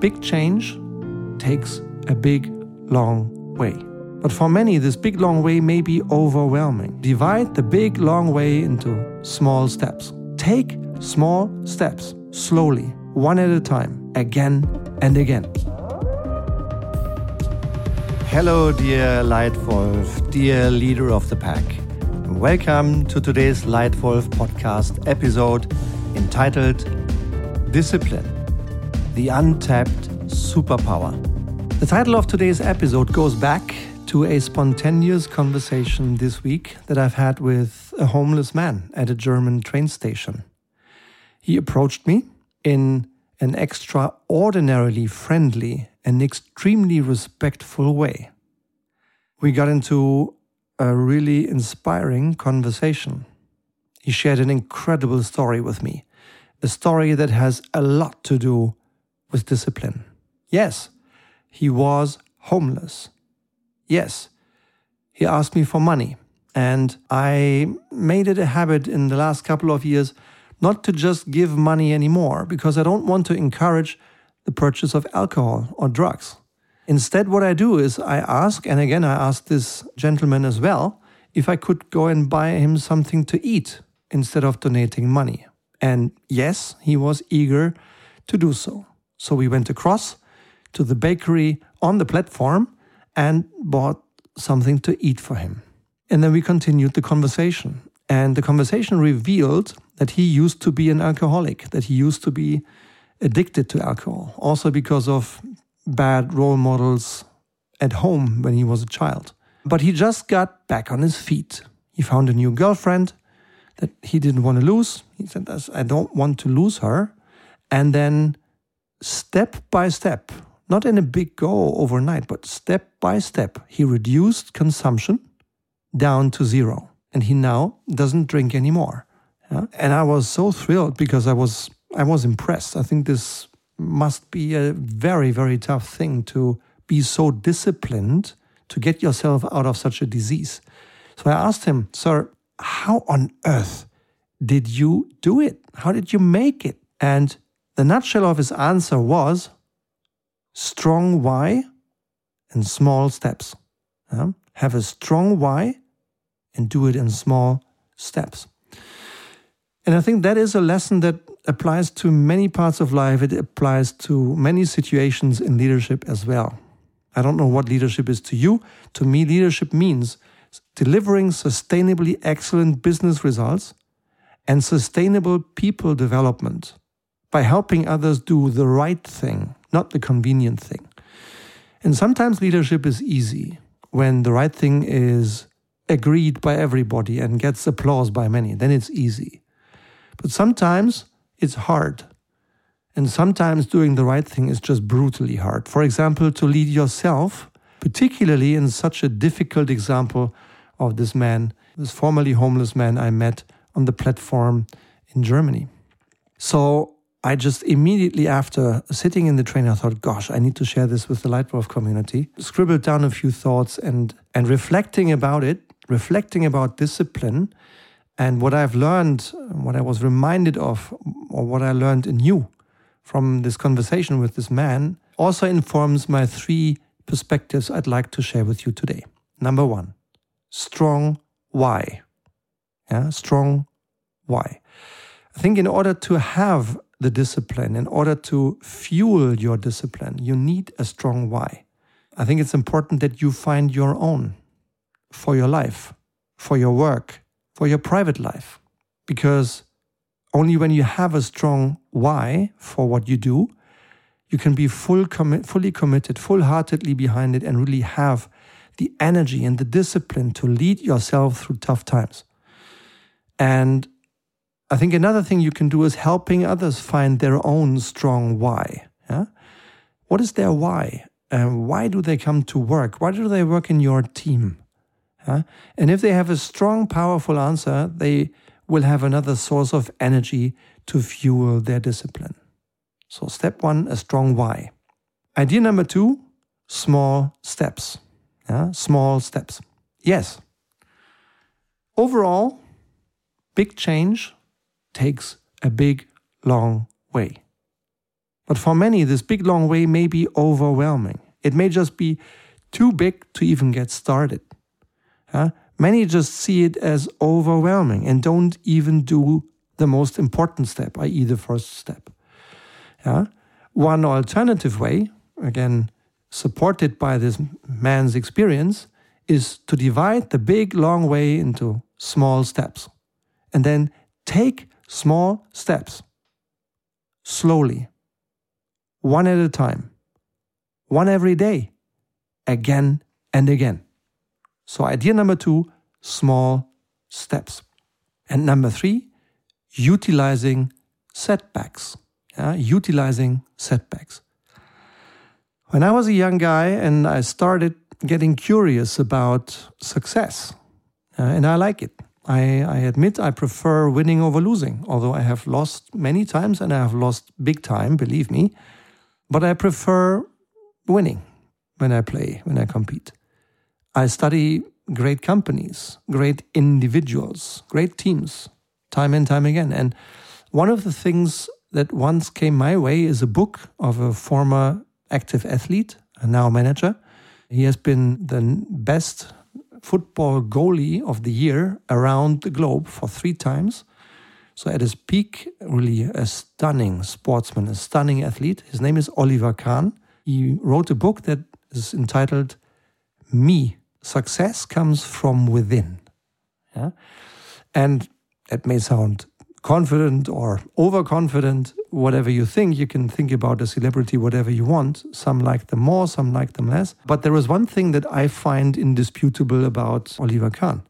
Big change takes a big, long way. But for many, this big, long way may be overwhelming. Divide the big, long way into small steps. Take small steps slowly, one at a time, again and again. Hello, dear Leitwolf, dear leader of the pack. Welcome to today's Leitwolf podcast episode entitled Discipline The Untapped Superpower. The title of today's episode goes back to a spontaneous conversation this week that I've had with a homeless man at a German train station. He approached me in an extraordinarily friendly and extremely respectful way. We got into a really inspiring conversation. He shared an incredible story with me, a story that has a lot to do with discipline. Yes, he was homeless. Yes, he asked me for money. And I made it a habit in the last couple of years not to just give money anymore because I don't want to encourage the purchase of alcohol or drugs. Instead, what I do is I ask, and again, I ask this gentleman as well, if I could go and buy him something to eat instead of donating money. And yes, he was eager to do so. So we went across to the bakery on the platform and bought something to eat for him. And then we continued the conversation. And the conversation revealed that he used to be an alcoholic, that he used to be addicted to alcohol, also because of bad role models at home when he was a child. But he just got back on his feet. He found a new girlfriend that he didn't want to lose. He said, I don't want to lose her. And then, step by step, not in a big go overnight, but step by step, he reduced consumption down to zero. And he now doesn't drink anymore. Yeah? And I was so thrilled because I was I was impressed. I think this must be a very very tough thing to be so disciplined to get yourself out of such a disease. So I asked him, "Sir, how on earth did you do it? How did you make it?" And the nutshell of his answer was strong why and small steps. Yeah? Have a strong why and do it in small steps. And I think that is a lesson that applies to many parts of life. It applies to many situations in leadership as well. I don't know what leadership is to you. To me, leadership means delivering sustainably excellent business results and sustainable people development by helping others do the right thing not the convenient thing. And sometimes leadership is easy when the right thing is agreed by everybody and gets applause by many, then it's easy. But sometimes it's hard. And sometimes doing the right thing is just brutally hard. For example, to lead yourself, particularly in such a difficult example of this man, this formerly homeless man I met on the platform in Germany. So I just immediately after sitting in the train, I thought, gosh, I need to share this with the Leitwolf community. Scribbled down a few thoughts and and reflecting about it, reflecting about discipline and what I've learned, what I was reminded of, or what I learned anew from this conversation with this man, also informs my three perspectives I'd like to share with you today. Number one, strong why. Yeah, strong why. I think in order to have the discipline, in order to fuel your discipline, you need a strong why. I think it's important that you find your own for your life, for your work, for your private life. Because only when you have a strong why for what you do, you can be full commi- fully committed, full heartedly behind it, and really have the energy and the discipline to lead yourself through tough times. And I think another thing you can do is helping others find their own strong why. Yeah? What is their why? Um, why do they come to work? Why do they work in your team? Yeah? And if they have a strong, powerful answer, they will have another source of energy to fuel their discipline. So, step one, a strong why. Idea number two, small steps. Yeah? Small steps. Yes. Overall, big change takes a big, long way. But for many, this big long way may be overwhelming. It may just be too big to even get started. Many just see it as overwhelming and don't even do the most important step, i.e., the first step. Yeah? One alternative way, again, supported by this man's experience, is to divide the big long way into small steps and then take small steps slowly, one at a time, one every day, again and again. So, idea number two small steps. And number three, utilizing setbacks. Yeah, utilizing setbacks. When I was a young guy and I started getting curious about success, uh, and I like it. I, I admit I prefer winning over losing, although I have lost many times and I have lost big time, believe me. But I prefer winning when I play, when I compete. I study great companies, great individuals, great teams, time and time again. And one of the things that once came my way is a book of a former active athlete, and now manager. He has been the best football goalie of the year around the globe for three times. So at his peak, really a stunning sportsman, a stunning athlete. His name is Oliver Kahn. He wrote a book that is entitled Me. Success comes from within. Yeah? And it may sound confident or overconfident, whatever you think. You can think about a celebrity whatever you want. Some like them more, some like them less. But there is one thing that I find indisputable about Oliver Kahn.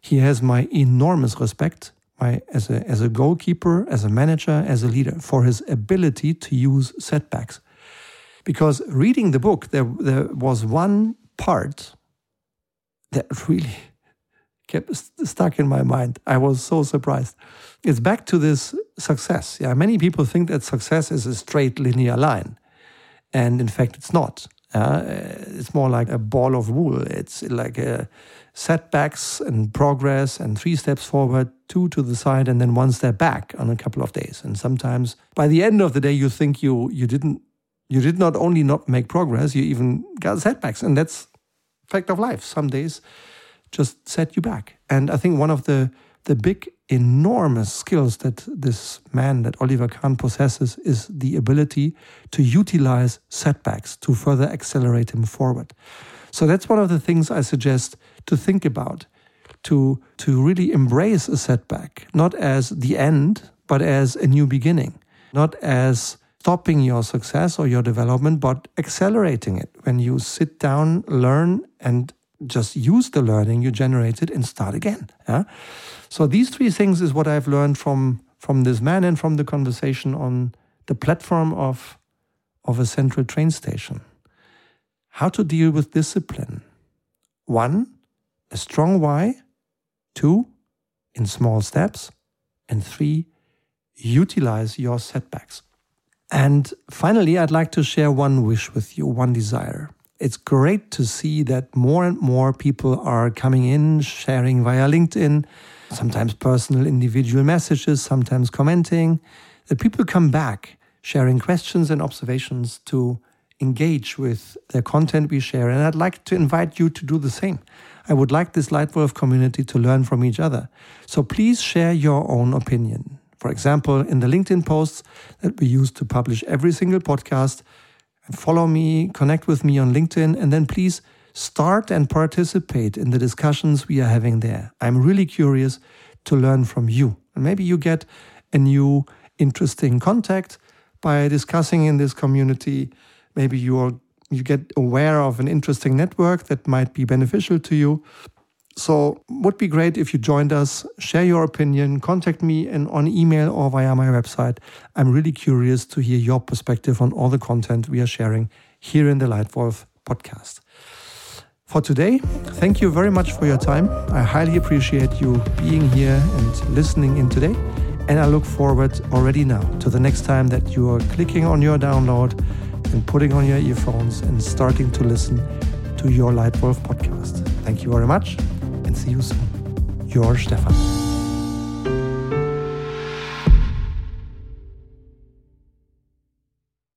He has my enormous respect my, as, a, as a goalkeeper, as a manager, as a leader, for his ability to use setbacks. Because reading the book, there, there was one part that really kept stuck in my mind. I was so surprised. It's back to this success. Yeah, many people think that success is a straight linear line, and in fact, it's not. Uh, it's more like a ball of wool. It's like a setbacks and progress and three steps forward, two to the side, and then one step back on a couple of days. And sometimes by the end of the day, you think you you didn't you did not only not make progress, you even got setbacks, and that's fact of life. Some days just set you back. And I think one of the the big enormous skills that this man that Oliver Kahn possesses is the ability to utilize setbacks to further accelerate him forward. So that's one of the things I suggest to think about to to really embrace a setback not as the end but as a new beginning not as stopping your success or your development but accelerating it when you sit down learn and just use the learning you generated and start again. Yeah? So these three things is what I've learned from from this man and from the conversation on the platform of of a central train station. How to deal with discipline. One, a strong why. Two, in small steps. And three, utilize your setbacks. And finally, I'd like to share one wish with you, one desire it's great to see that more and more people are coming in, sharing via LinkedIn, sometimes personal individual messages, sometimes commenting. That people come back sharing questions and observations to engage with the content we share. And I'd like to invite you to do the same. I would like this Leitwolf community to learn from each other. So please share your own opinion. For example, in the LinkedIn posts that we use to publish every single podcast, follow me, connect with me on LinkedIn, and then please start and participate in the discussions we are having there. I'm really curious to learn from you. And maybe you get a new interesting contact by discussing in this community. Maybe you're you get aware of an interesting network that might be beneficial to you. So, would be great if you joined us, share your opinion, contact me in, on email or via my website. I'm really curious to hear your perspective on all the content we are sharing here in the Leitwolf podcast. For today, thank you very much for your time. I highly appreciate you being here and listening in today. And I look forward already now to the next time that you are clicking on your download and putting on your earphones and starting to listen to your Leitwolf podcast. Thank you very much you soon. Your Stefan.